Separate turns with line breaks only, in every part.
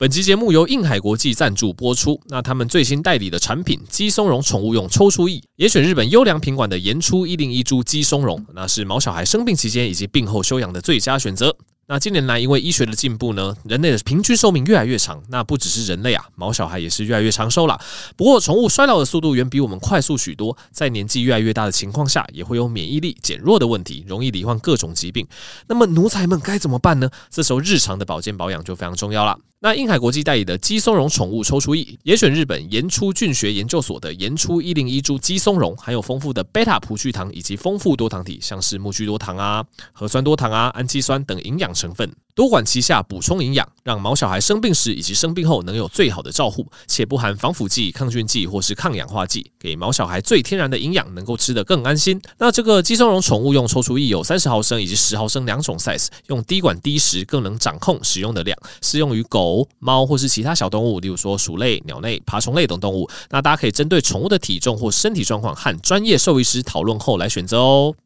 本集节目由映海国际赞助播出。那他们最新代理的产品鸡松茸宠物用抽出液，也选日本优良品管的岩出一零一株鸡松茸，那是毛小孩生病期间以及病后休养的最佳选择。那近年来，因为医学的进步呢，人类的平均寿命越来越长。那不只是人类啊，毛小孩也是越来越长寿了。不过，宠物衰老的速度远比我们快速许多，在年纪越来越大的情况下，也会有免疫力减弱的问题，容易罹患各种疾病。那么，奴才们该怎么办呢？这时候，日常的保健保养就非常重要了。那印海国际代理的鸡松茸宠物抽出液，也选日本岩出菌学研究所的岩出一零一株鸡松茸，含有丰富的贝塔葡聚糖以及丰富多糖体，像是木聚多糖啊、核酸多糖啊、氨基酸等营养成分。多管齐下，补充营养，让毛小孩生病时以及生病后能有最好的照护，且不含防腐剂、抗菌剂或是抗氧化剂，给毛小孩最天然的营养，能够吃得更安心。那这个鸡松茸宠物用抽出液有三十毫升以及十毫升两种 size，用滴管滴食更能掌控使用的量，适用于狗、猫或是其他小动物，例如说鼠类、鸟类、爬虫类等动物。那大家可以针对宠物的体重或身体状况和专业兽医师讨论后来选择哦。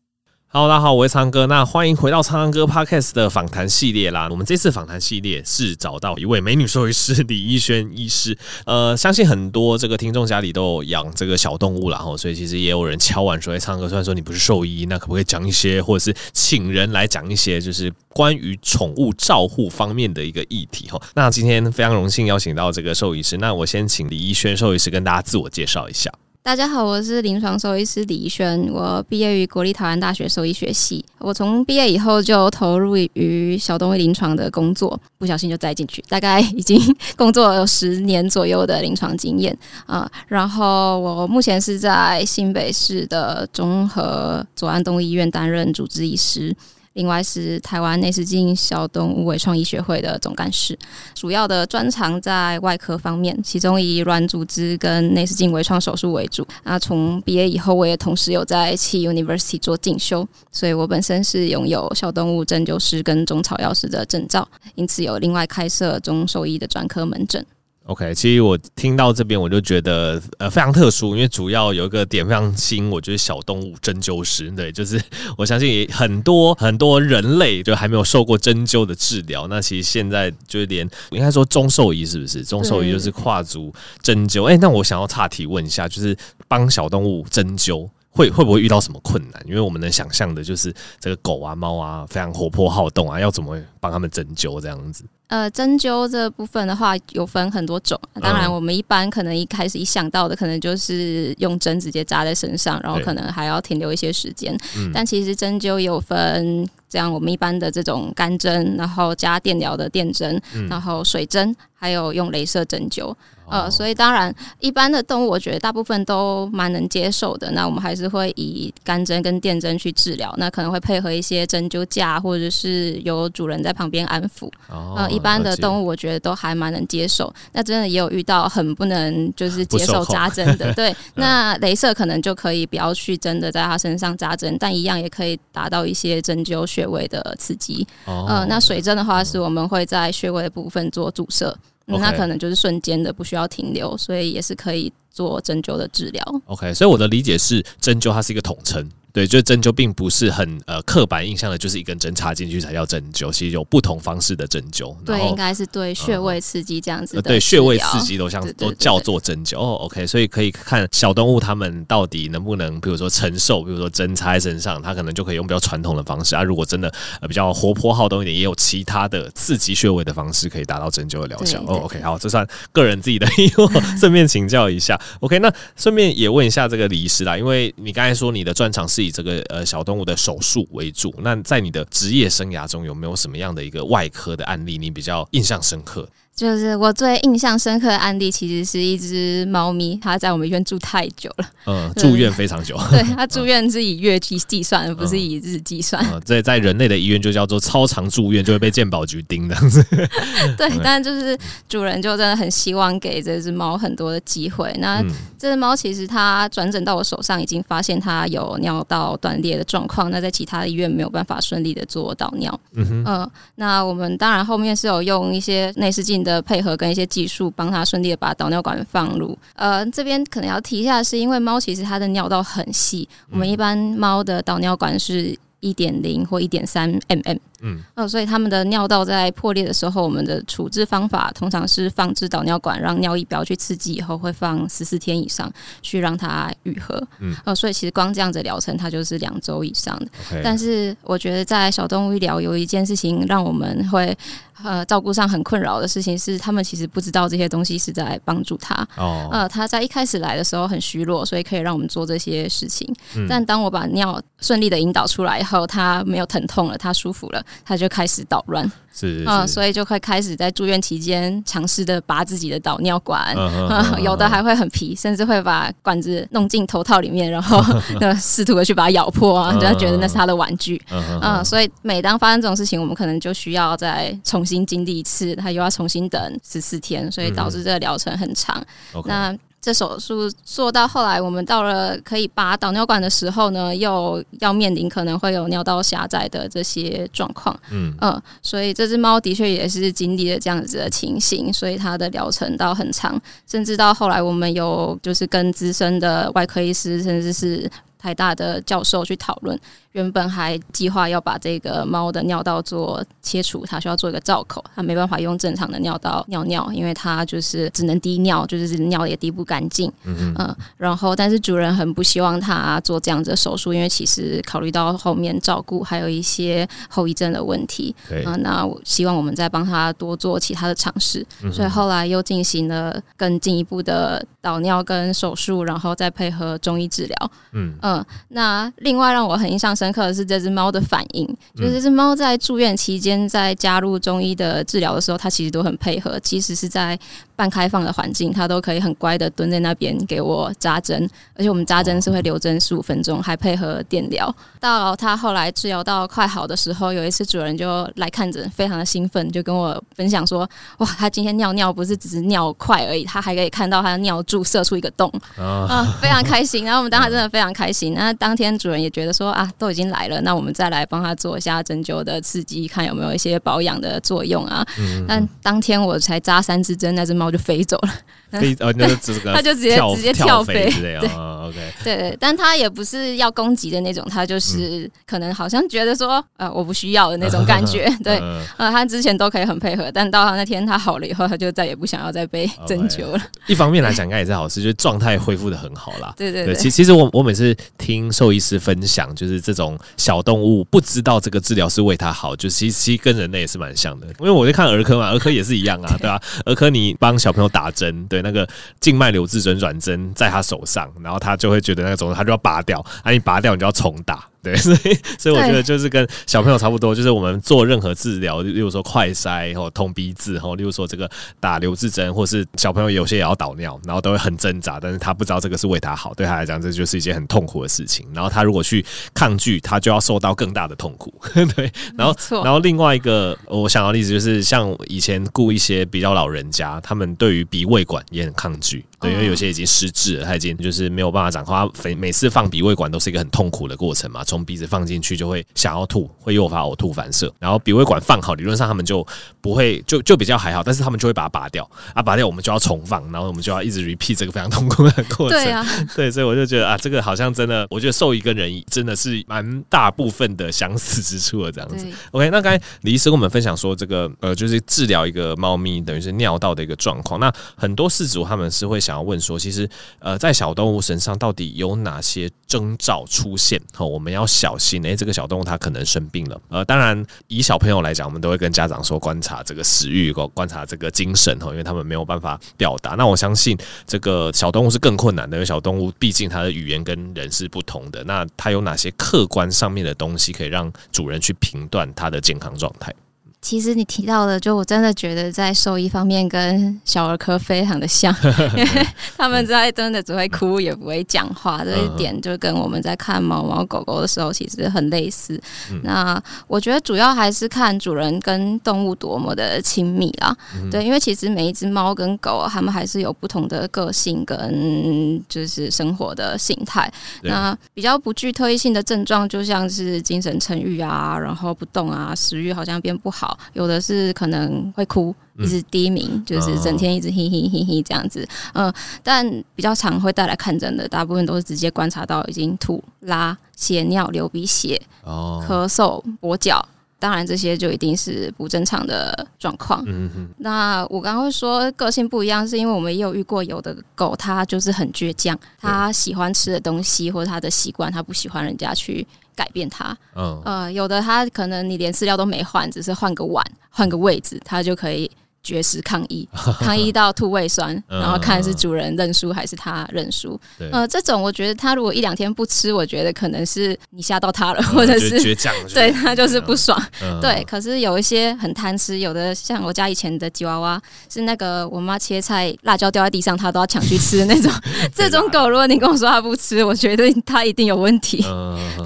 Hello，大家好，我是苍哥。那欢迎回到苍哥 Podcast 的访谈系列啦。我们这次访谈系列是找到一位美女兽医师李依萱医师。呃，相信很多这个听众家里都有养这个小动物啦，齁，所以其实也有人敲碗说：“哎，苍哥，虽然说你不是兽医，那可不可以讲一些，或者是请人来讲一些，就是关于宠物照护方面的一个议题？”齁，那今天非常荣幸邀请到这个兽医师。那我先请李依萱兽医师跟大家自我介绍一下。
大家好，我是临床兽医师李依萱，我毕业于国立台湾大学兽医学系。我从毕业以后就投入于小动物临床的工作，不小心就栽进去，大概已经工作有十年左右的临床经验啊。然后我目前是在新北市的综合左岸动物医院担任主治医师。另外是台湾内视镜小动物微创医学会的总干事，主要的专长在外科方面，其中以软组织跟内视镜微创手术为主。那从毕业以后，我也同时有在企 University 做进修，所以我本身是拥有小动物针灸师跟中草药师的证照，因此有另外开设中兽医的专科门诊。
OK，其实我听到这边我就觉得呃非常特殊，因为主要有一个点非常新，我觉得小动物针灸师，对，就是我相信很多很多人类就还没有受过针灸的治疗，那其实现在就是连应该说中兽医是不是？中兽医就是跨足针灸。哎，那我想要岔题问一下，就是帮小动物针灸。会会不会遇到什么困难？因为我们能想象的就是这个狗啊、猫啊非常活泼好动啊，要怎么帮他们针灸这样子？
呃，针灸这部分的话有分很多种。当然，我们一般可能一开始一想到的，可能就是用针直接扎在身上，然后可能还要停留一些时间。但其实针灸有分这样，我们一般的这种干针，然后加电疗的电针，然后水针，还有用镭射针灸。呃，所以当然，一般的动物我觉得大部分都蛮能接受的。那我们还是会以干针跟电针去治疗，那可能会配合一些针灸架，或者是有主人在旁边安抚。哦，呃，一般的动物我觉得都还蛮能接受。那真的也有遇到很不能就是接受扎针的，对。那镭射可能就可以不要去真的在它身上扎针，但一样也可以达到一些针灸穴位的刺激。哦，呃，那水针的话是我们会在穴位的部分做注射。那可能就是瞬间的，不需要停留，所以也是可以做针灸的治疗。OK，所以我的理解是，针灸它是一个统称。对，就是针灸并不是很呃刻板印象的，就是一根针插进去才叫针灸。其实有不同方式的针灸。对，应该是对穴位刺激这样子的。对，穴位刺激都像都叫做针灸。哦，OK，所以可以看小动物它们到底能不能，比如说承受，比如说针插在身上，它可能就可以用比较传统的方式啊。如果真的呃比较活泼好动一点，也有其他的刺激穴位的方式可以达到针灸的疗效。哦，OK，好，这算个人自己的 疑惑，顺便请教一下。OK，那顺便也问一下这个李医师啦，因为你刚才说你的专长是。以这个呃小动物的手术为主，那在你的职业生涯中有没有什么样的一个外科的案例你比较印象深刻？就是我最印象深刻的案例，其实是一只猫咪，它在我们医院住太久了，
嗯，住院非常久。
对，它住院是以月计计算，而不是以日计算。
在在人类的医院就叫做超长住院，就会被健保局盯这样子。
对，但就是主人就真的很希望给这只猫很多的机会。那这只猫其实它转诊到我手上，已经发现它有尿道断裂的状况，那在其他的医院没有办法顺利的做导尿。嗯哼，呃，那我们当然后面是有用一些内视镜的配合跟一些技术，帮他顺利的把导尿管放入。呃，这边可能要提一下，是因为猫其实它的尿道很细，我们一般猫的导尿管是一点零或一点三 mm。嗯，哦，所以他们的尿道在破裂的时候，我们的处置方法通常是放置导尿管，让尿液不要去刺激，以后会放十四天以上去让它愈合。嗯，哦，所以其实光这样子疗程，它就是两周以上的。但是我觉得在小动物医疗有一件事情让我们会。呃，照顾上很困扰的事情是，他们其实不知道这些东西是在帮助他。哦，呃，他在一开始来的时候很虚弱，所以可以让我们做这些事情。嗯，但当我把尿顺利的引导出来以后，他没有疼痛了，他舒服了，他就开始捣乱。是，是，是，呃，所以就会开始在住院期间尝试的拔自己的导尿管，有的还会很皮，甚至会把管子弄进头套里面，然后 试图的去把它咬破啊，就他觉得那是他的玩具。嗯，呃，所以每当发生这种事情，我们可能就需要再重新经历一次，他又要重新等十四天，所以导致这个疗程很长。嗯，那这手术做到后来，我们到了可以拔导尿管的时候呢，又要面临可能会有尿道狭窄的这些状况。嗯嗯，所以这只猫的确也是经历了这样子的情形，所以它的疗程到很长，甚至到后来我们有就是跟资深的外科医师，甚至是台大的教授去讨论。原本还计划要把这个猫的尿道做切除，它需要做一个造口，它没办法用正常的尿道尿尿，因为它就是只能滴尿，就是尿也滴不干净。嗯嗯。然后，但是主人很不希望它做这样子的手术，因为其实考虑到后面照顾还有一些后遗症的问题。对。啊，那我希望我们再帮他多做其他的尝试，嗯，所以后来又进行了更进一步的导尿跟手术，然后再配合中医治疗。嗯嗯。那另外让我很印象深刻的是这只猫的反应，就是这只猫在住院期间，在加入中医的治疗的时候，它其实都很配合，其实是在半开放的环境，它都可以很乖的蹲在那边给我扎针，而且我们扎针是会留针十五分钟，还配合电疗。到它后来治疗到快好的时候，有一次主人就来看诊，非常的兴奋，就跟我分享说：“哇，他今天尿尿不是只是尿快而已，他还可以看到他的尿柱射出一个洞啊，非常开心。”然后我们当时真的非常开心。那当天主人也觉得说：“啊，都已经来了，那我们再来帮他做一下针灸的刺激，看有没有一些保养的作用啊。嗯”但当天我才扎三支针，那只猫就飞走了。飞哦，那就 他就直接直接跳飞，对，OK，对，但他也不是要攻击的那种，他就是可能好像觉得说，呃，我不需要的那种感觉，对，呃，他之前都可以很配合，但到他那天他好了以后，他就再也不想要再被针灸了。
一方面来讲，应该也是好事，就是状态恢复的很好啦。对对对，其其实我我每次听兽医师分享，就是这种小动物不知道这个治疗是为它好，就其实其实跟人类也是蛮像的，因为我在看儿科嘛，儿科也是一样啊，对吧？儿科你帮小朋友打针，对。那个静脉留置针软针在他手上，然后他就会觉得那种，他就要拔掉，啊，你拔掉你就要重打。对，所以所以我觉得就是跟小朋友差不多，就是我们做任何治疗，例如说快筛或通鼻子，吼，例如说这个打留置针，或是小朋友有些也要导尿，然后都会很挣扎，但是他不知道这个是为他好，对他来讲这就是一件很痛苦的事情。然后他如果去抗拒，他就要受到更大的痛苦。对，然后然后另外一个我想到的例子就是像以前雇一些比较老人家，他们对于鼻胃管也很抗拒，对，因为有些已经失智了，他已经就是没有办法长，他每每次放鼻胃管都是一个很痛苦的过程嘛。从鼻子放进去就会想要吐，会诱发呕吐反射。然后鼻胃管放好，理论上他们就不会就就比较还好，但是他们就会把它拔掉啊，拔掉我们就要重放，然后我们就要一直 repeat 这个非常痛苦的过程。对啊，对，所以我就觉得啊，这个好像真的，我觉得兽医跟人真的是蛮大部分的相似之处的这样子。OK，那刚才李医师跟我们分享说，这个呃，就是治疗一个猫咪等于是尿道的一个状况。那很多饲主他们是会想要问说，其实呃，在小动物身上到底有哪些征兆出现？好，我们要小。心诶，这个小动物它可能生病了。呃，当然以小朋友来讲，我们都会跟家长说，观察这个食欲，观察这个精神哈，因为他们没有办法表达。那我相信这个小动物是更困难的，因为小动物毕竟它的语言跟人是不同的。那它有哪些客观上面的东西可以让主人去评断它的健康状态？
其实你提到的，就我真的觉得在兽医方面跟小儿科非常的像，因 为 他们在真的只会哭也不会讲话，这一点就跟我们在看猫猫狗狗的时候其实很类似。那我觉得主要还是看主人跟动物多么的亲密啦，对，因为其实每一只猫跟狗，它们还是有不同的个性跟就是生活的形态。那比较不具特异性的症状，就像是精神沉郁啊，然后不动啊，食欲好像变不好。好，有的是可能会哭，一直低鸣，嗯、就是整天一直嘿嘿嘿嘿这样子。嗯、呃，但比较常会带来看诊的，大部分都是直接观察到已经吐、拉、血尿、流鼻血、哦、咳嗽、跛脚。当然，这些就一定是不正常的状况。嗯哼。那我刚刚会说个性不一样，是因为我们也有遇过有的狗，它就是很倔强，它喜欢吃的东西或者它的习惯，它不喜欢人家去改变它。嗯。呃，有的它可能你连饲料都没换，只是换个碗、换个位置，它就可以。绝食抗议，抗议到吐胃酸，然后看是主人认输还是他认输。呃，这种我觉得他如果一两天不吃，我觉得可能是你吓到他了，或者是
倔强，
对他就是不爽。对，可是有一些很贪吃，有的像我家以前的吉娃娃，是那个我妈切菜辣椒掉在地上，他都要抢去吃的那种。这种狗，如果你跟我说它不吃，我觉得它一定有问题。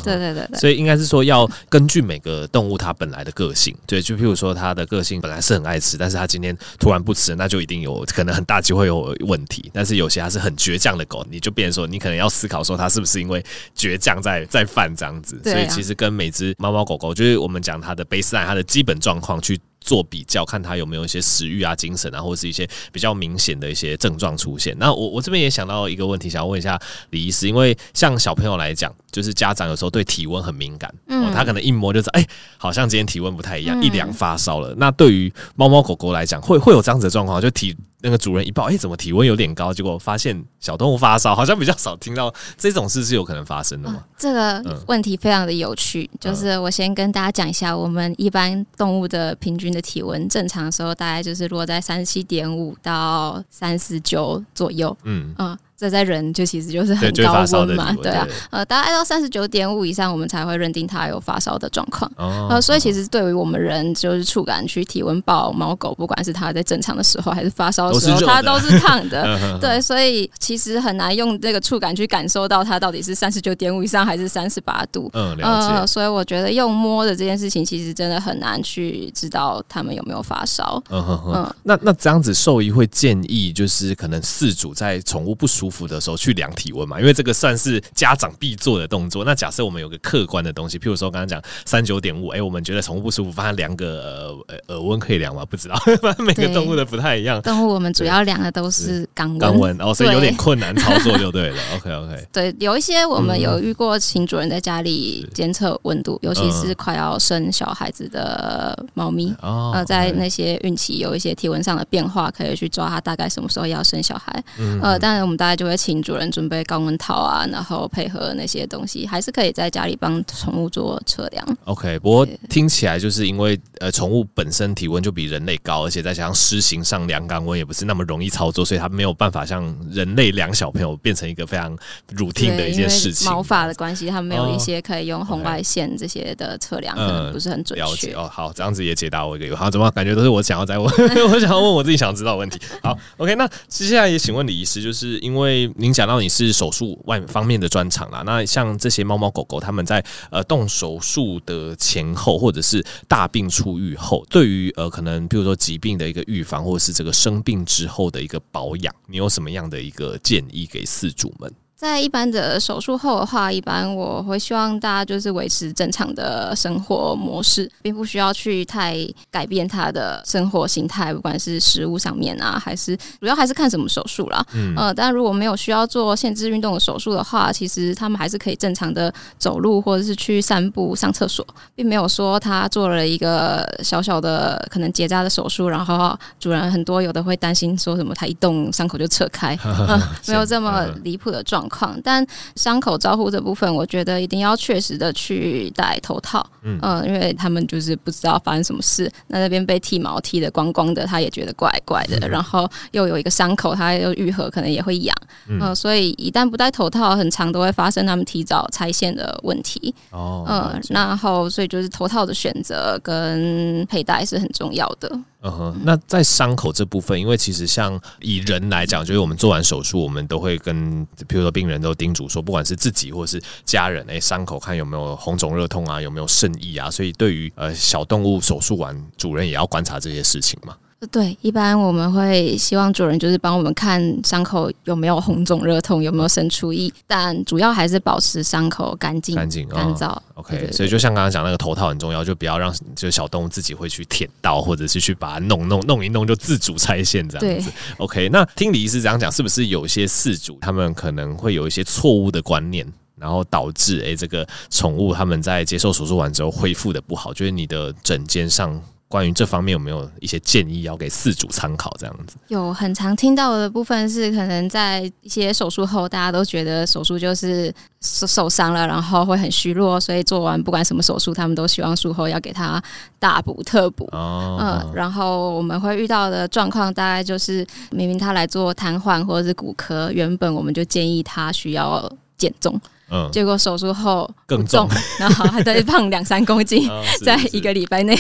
对对对对。
所以应该是说要根据每个动物它本来的个性，对，就譬如说它的个性本来是很爱吃，但是它今天。突然不吃，那就一定有可能很大机会有问题。但是有些它是很倔强的狗，你就变成说，你可能要思考说，它是不是因为倔强在在犯这样子。所以其实跟每只猫猫狗狗，就是我们讲它的 baseline，它的基本状况去做比较，看他有没有一些食欲啊、精神啊，或者是一些比较明显的一些症状出现。那我我这边也想到一个问题，想要问一下李医师，因为像小朋友来讲，就是家长有时候对体温很敏感，嗯，他可能一摸就知道，哎，好像今天体温不太一样，一量发烧了。那对于猫猫狗狗来讲，会会有这样子的状况，就体。那个主人一抱，哎、欸，怎么体温有点高？结果发现小动物发烧，好像比较少听到这种事是有可能发生的吗？
这个问题非常的有趣，嗯、就是我先跟大家讲一下，我们一般动物的平均的体温，正常的时候大概就是落在三十七点五到三十九左右。嗯嗯。这在人就其实就是很高温嘛，对啊，呃，大概到三十九点五以上，我们才会认定它有发烧的状况。呃，所以其实对于我们人，就是触感去体温报猫狗，不管是它在正常的时候还是发烧的时候，它都是烫的。对，所以其实很难用这个触感去感受到它到底是三十九点五以上还是三十八度。嗯，了解。所以我觉得用摸的这件事情，其实真的很难去知道它们有没有发烧。嗯哼哼。
那那这样子，兽医会建议就是可能饲主在宠物不舒服舒服的时候去量体温嘛，因为这个算是家长必做的动作。那假设我们有个客观的东西，譬如说刚刚讲三九点五，哎，我们觉得宠物不舒服，帮它量个呃耳温可以量吗？不知道，反正每个动物的不太一样。
动物我们主要量的都是肛温，
肛温哦，所以有点困难操作就对了。OK OK，
对，有一些我们有遇过，请主人在家里监测温度，尤其是快要生小孩子的猫咪，呃，在那些孕期有一些体温上的变化，可以去抓它大概什么时候要生小孩。呃，当然我们大概。就会请主人准备高温套啊，然后配合那些东西，还是可以在家里帮宠物做测量。
OK，不过听起来就是因为呃，宠物本身体温就比人类高，而且再加上施行上量肛温也不是那么容易操作，所以它没有办法像人类量小朋友变成一个非常 routine 的一件事情。
毛发的关系，它没有一些可以用红外线这些的测量，可能不是很准确。
哦，好，这样子也解答我一个，好，怎么感觉都是我想要再问，我想要问我自己想知道的问题。好，OK，那接下来也请问李医师，就是因为。因为您讲到你是手术外方面的专场啦，那像这些猫猫狗狗，他们在呃动手术的前后，或者是大病初愈后，对于呃可能比如说疾病的一个预防，或者是这个生病之后的一个保养，你有什么样的一个建议给饲主们？
在一般的手术后的话，一般我会希望大家就是维持正常的生活模式，并不需要去太改变他的生活形态，不管是食物上面啊，还是主要还是看什么手术啦。嗯，呃，但如果没有需要做限制运动的手术的话，其实他们还是可以正常的走路或者是去散步、上厕所，并没有说他做了一个小小的可能结扎的手术，然后主人很多有的会担心说什么他一动伤口就扯开，呃，没有这么离谱的状况。但伤口照护这部分，我觉得一定要确实的去戴头套，嗯、呃，因为他们就是不知道发生什么事，那那边被剃毛剃的光光的，他也觉得怪怪的，嗯、然后又有一个伤口，他又愈合，可能也会痒，嗯、呃，所以一旦不戴头套，很长都会发生他们提早拆线的问题，哦，嗯，然后所以就是头套的选择跟佩戴是很重要的。
嗯哼，那在伤口这部分，因为其实像以人来讲，就是我们做完手术，我们都会跟，比如说病人都叮嘱说，不管是自己或是家人，哎，伤口看有没有红肿热痛啊，有没有渗液啊，所以对于呃小动物手术完，主人也要观察这些事情嘛。
对，一般我们会希望主人就是帮我们看伤口有没有红肿、热痛，有没有生出液，但主要还是保持伤口干净、干净、干燥。
OK，所以就像刚刚讲那个头套很重要，就不要让就小动物自己会去舔到，或者是去把它弄弄弄一弄就自主拆线这样子。OK，那听李医师这样讲，是不是有些饲主他们可能会有一些错误的观念？然后导致诶、欸，这个宠物他们在接受手术完之后恢复的不好，就是你的诊间上关于这方面有没有一些建议要给四主参考？这样子
有很常听到的部分是，可能在一些手术后，大家都觉得手术就是受受伤了，然后会很虚弱，所以做完不管什么手术，他们都希望术后要给他大补特补。哦，嗯，然后我们会遇到的状况大概就是，明明他来做瘫痪或者是骨科，原本我们就建议他需要减重。嗯，结果手术后更重，然后还得胖两三公斤，在一个礼拜内。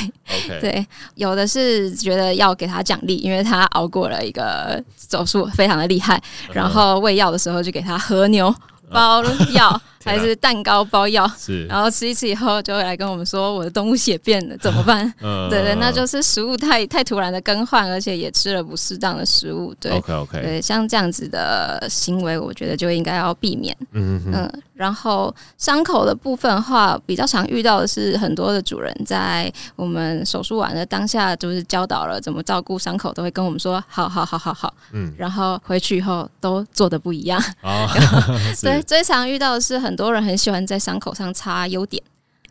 对，有的是觉得要给他奖励，因为他熬过了一个手术，非常的厉害。然后喂药的时候就给他和牛包药。还是蛋糕包药，是，然后吃一次以后就会来跟我们说，我的动物血变了，怎么办？嗯、对对，那就是食物太太突然的更换，而且也吃了不适当的食物，对，OK OK，对，像这样子的行为，我觉得就应该要避免。嗯嗯，然后伤口的部分的话，比较常遇到的是很多的主人在我们手术完的当下，就是教导了怎么照顾伤口，都会跟我们说，好好好好好，嗯，然后回去以后都做的不一样。哦，对，最常遇到的是很。很多人很喜欢在伤口上擦优点。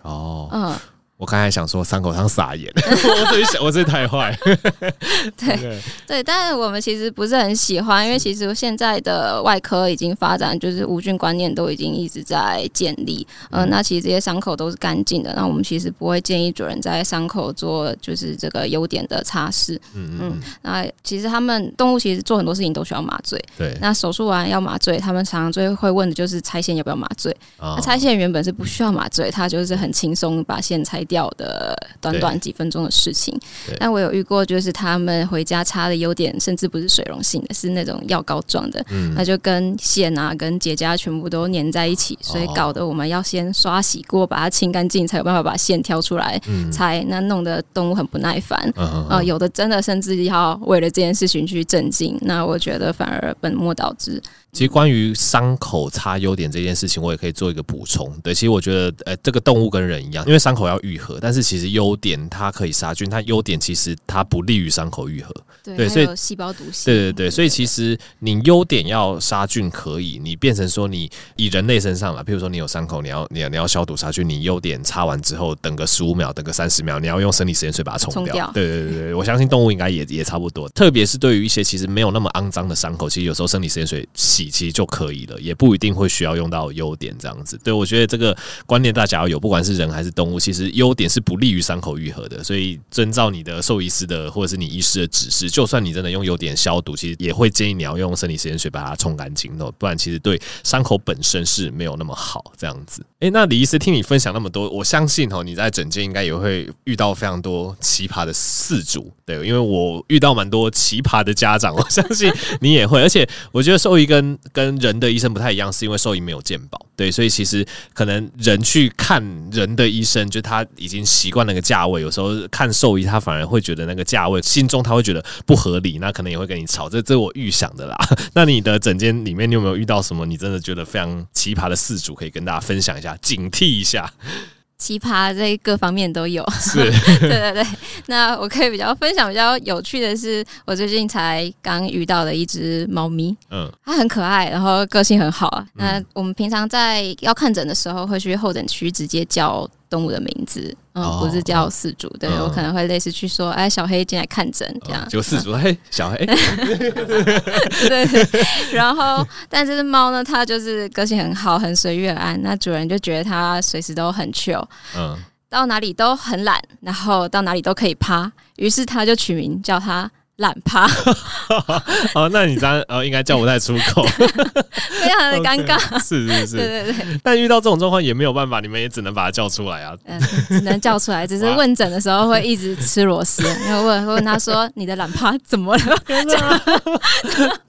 哦，嗯。
我刚才想说伤口上撒盐，我自己想，我这太坏。
对对，但是我们其实不是很喜欢，因为其实现在的外科已经发展，就是无菌观念都已经一直在建立。嗯、呃，那其实这些伤口都是干净的，那我们其实不会建议主人在伤口做就是这个优点的擦拭。嗯嗯，那其实他们动物其实做很多事情都需要麻醉。对，那手术完要麻醉，他们常常最会问的就是拆线要不要麻醉。哦、那拆线原本是不需要麻醉，他就是很轻松把线拆。掉的短短几分钟的事情，但我有遇过，就是他们回家擦的优点，甚至不是水溶性的，是那种药膏状的，嗯，那就跟线啊、跟结痂全部都粘在一起，所以搞得我们要先刷洗过，把它清干净，才有办法把线挑出来拆，那弄得动物很不耐烦，啊，有的真的甚至要为了这件事情去震惊，那我觉得反而本末倒置。
其实关于伤口擦优点这件事情，我也可以做一个补充。对，其实我觉得，呃，这个动物跟人一样，因为伤口要愈合，但是其实优点它可以杀菌，它优点其实它不利于伤口愈合。
对，所以细胞毒性。
对对对，所以其实你优点要杀菌可以，你变成说你以人类身上嘛，譬如说你有伤口，你要你要你要消毒杀菌，你优点擦完之后，等个十五秒，等个三十秒，你要用生理食盐水把它冲掉。掉对对对对，我相信动物应该也也差不多，特别是对于一些其实没有那么肮脏的伤口，其实有时候生理食盐水洗。其实就可以了，也不一定会需要用到优点这样子。对，我觉得这个观念大家要有，不管是人还是动物，其实优点是不利于伤口愈合的。所以遵照你的兽医师的或者是你医师的指示，就算你真的用优点消毒，其实也会建议你要用生理食盐水把它冲干净的，不然其实对伤口本身是没有那么好这样子。诶，那李医师听你分享那么多，我相信哦，你在诊间应该也会遇到非常多奇葩的饲主，对，因为我遇到蛮多奇葩的家长，我相信你也会。而且我觉得兽医跟跟人的医生不太一样，是因为兽医没有鉴保，对，所以其实可能人去看人的医生，就他已经习惯那个价位，有时候看兽医他反而会觉得那个价位心中他会觉得不合理，那可能也会跟你吵，这这我预想的啦。那你的诊间里面，你有没有遇到什么你真的觉得非常奇葩的事主，可以跟大家分享一下，警惕一下？
奇葩在各方面都有，是，对对对。那我可以比较分享比较有趣的是，我最近才刚遇到的一只猫咪，嗯，它很可爱，然后个性很好啊。那我们平常在要看诊的时候，会去候诊区直接叫。动物的名字，嗯，不是叫四主，对，我可能会类似去说，哎，小黑进来看诊，这样，
就四主，嘿，小黑，
对，然后，但这只猫呢，它就是个性很好，很随遇而安，那主人就觉得它随时都很 chill，嗯，到哪里都很懒，然后到哪里都可以趴，于是他就取名叫它。懒趴，
哦，那你这样呃，应该叫不太出口，
非常的尴尬。
Okay, 是是是，对对对。但遇到这种状况也没有办法，你们也只能把它叫出来啊。
嗯，只能叫出来，只是问诊的时候会一直吃螺丝，然后问问他说：“你的懒趴怎么了？”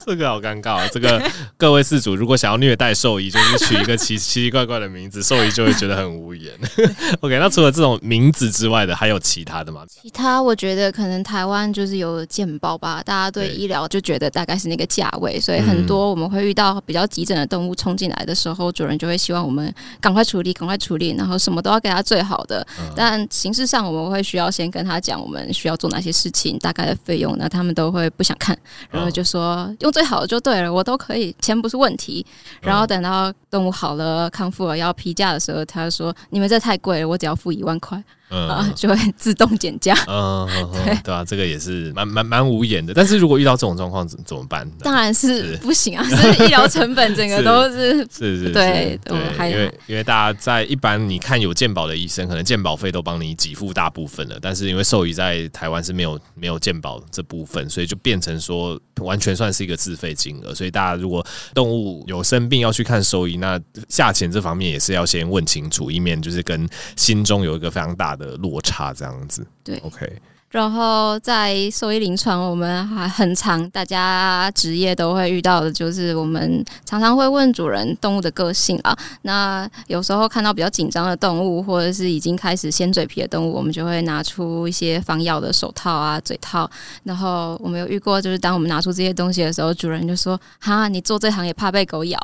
这个好尴尬啊！这个各位饲主如果想要虐待兽医，就是取一个奇奇奇怪怪的名字，兽医就会觉得很无言。OK，那除了这种名字之外的，还有其他的吗？
其他我觉得可能台湾就是有健保吧，大家对医疗就觉得大概是那个价位，所以很多我们会遇到比较急诊的动物冲进来的时候，主人就会希望我们赶快处理，赶快处理，然后什么都要给他最好的。但形式上我们会需要先跟他讲我们需要做哪些事情，大概的费用，那他们都会不想看，然后就说用最好的就对了，我都可以，钱不是问题。然后等到动物好了、康复了要批价的时候，他就说你们这太贵了，我只要付一万块。嗯、啊，就会自动减价。嗯，对
对啊，这个也是蛮蛮蛮无言的。但是如果遇到这种状况怎怎么办？
当然是不行啊！是医疗成本整个都是
是是，是，对
对，
因为因为大家在一般你看有健保的医生，可能健保费都帮你给付大部分了。但是因为兽医在台湾是没有没有健保这部分，所以就变成说完全算是一个自费金额。所以大家如果动物有生病要去看兽医，那价钱这方面也是要先问清楚，以免就是跟心中有一个非常大的落差这样子，
对
，OK。
然后在兽医临床，我们还很常，大家职业都会遇到的，就是我们常常会问主人动物的个性啊。那有时候看到比较紧张的动物，或者是已经开始掀嘴皮的动物，我们就会拿出一些防咬的手套啊、嘴套。然后我们有遇过，就是当我们拿出这些东西的时候，主人就说：“哈，你做这行也怕被狗咬？”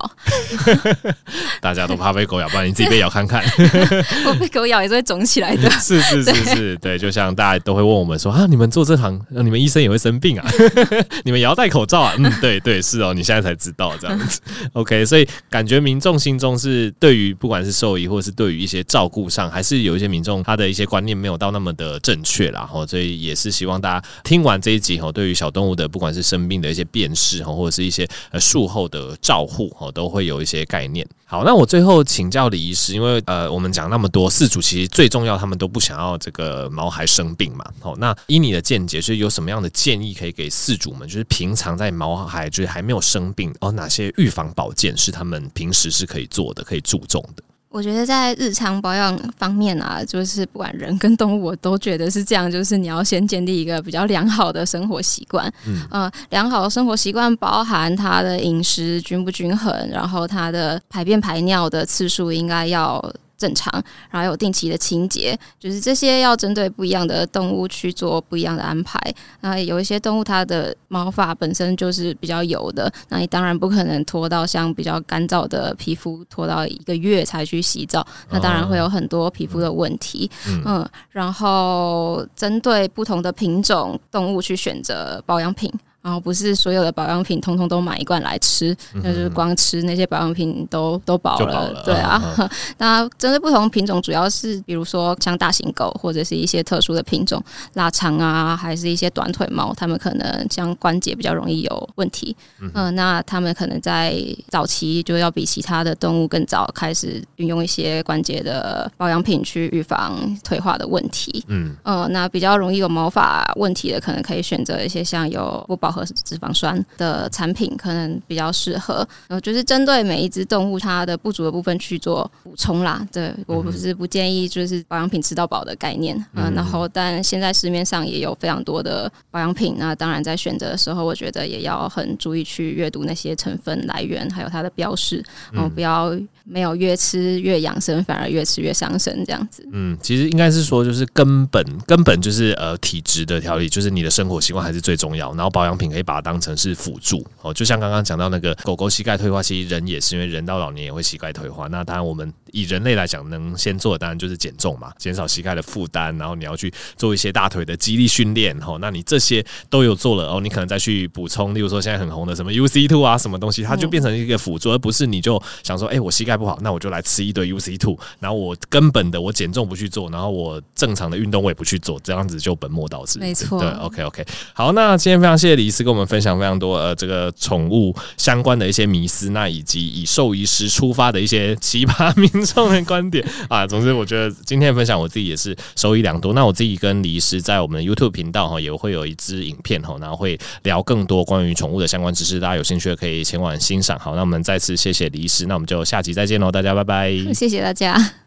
大家都怕被狗咬，不然你自己被咬看看。
我被狗咬也是会肿起来的。
是是是是，对，就像大家都会问我们。说啊，你们做这行，你们医生也会生病啊？你们也要戴口罩啊？嗯，对对，是哦，你现在才知道这样子。OK，所以感觉民众心中是对于不管是兽医，或是对于一些照顾上，还是有一些民众他的一些观念没有到那么的正确啦。哈，所以也是希望大家听完这一集哈，对于小动物的不管是生病的一些辨识哈，或者是一些术后的照护哈，都会有一些概念。好，那我最后请教李医师，因为呃，我们讲那么多四主，其实最重要，他们都不想要这个毛孩生病嘛。好，那以你的见解，是有什么样的建议可以给四主们？就是平常在毛孩就是还没有生病哦，哪些预防保健是他们平时是可以做的，可以注重的？
我觉得在日常保养方面啊，就是不管人跟动物，我都觉得是这样。就是你要先建立一个比较良好的生活习惯。嗯，呃，良好的生活习惯包含它的饮食均不均衡，然后它的排便排尿的次数应该要正常，然后有定期的清洁，就是这些要针对不一样的动物去做不一样的安排。那有一些动物它的毛发本身就是比较油的，那你当然不可能拖到像比较干燥的皮肤拖到一个月才去洗澡，那当然会有很多皮肤的问题。嗯，嗯，然后针对不同的品种动物去选择保养品。然后不是所有的保养品通通都买一罐来吃，那、嗯、就是光吃那些保养品都都饱了，了，对啊。那针对不同品种，主要是比如说像大型狗或者是一些特殊的品种，腊肠啊，还是一些短腿猫，它们可能像关节比较容易有问题。嗯，呃、那它们可能在早期就要比其他的动物更早开始运用一些关节的保养品去预防退化的问题。嗯，呃，那比较容易有毛发问题的，可能可以选择一些像有不饱和脂肪酸的产品可能比较适合，然后就是针对每一只动物它的不足的部分去做补充啦。对，我不是不建议就是保养品吃到饱的概念，嗯，然后但现在市面上也有非常多的保养品，那当然在选择的时候，我觉得也要很注意去阅读那些成分来源，还有它的标示，然后不要。没有越吃越养生，反而越吃越伤身这样子。
嗯，其实应该是说，就是根本根本就是呃体质的调理，就是你的生活习惯还是最重要。然后保养品可以把它当成是辅助哦，就像刚刚讲到那个狗狗膝盖退化，其实人也是因为人到老年也会膝盖退化。那当然我们以人类来讲，能先做的当然就是减重嘛，减少膝盖的负担，然后你要去做一些大腿的肌力训练哦。那你这些都有做了哦，你可能再去补充，例如说现在很红的什么 UC Two 啊，什么东西，它就变成一个辅助，而不是你就想说，哎，我膝盖不好，那我就来吃一堆 UC Two，然后我根本的我减重不去做，然后我正常的运动我也不去做，这样子就本末倒置。
没错，
对，OK OK，好，那今天非常谢谢李医是跟我们分享非常多呃这个宠物相关的一些迷思，那以及以兽医师出发的一些奇葩 民众的观点啊。总之，我觉得今天的分享我自己也是收益良多。那我自己跟李医师在我们的 YouTube 频道哈也会有一支影片哈，然后会聊更多关于宠物的相关知识，大家有兴趣的可以前往欣赏。好，那我们再次谢谢李医师，那我们就下集再见喽，大家拜拜，
谢谢大家。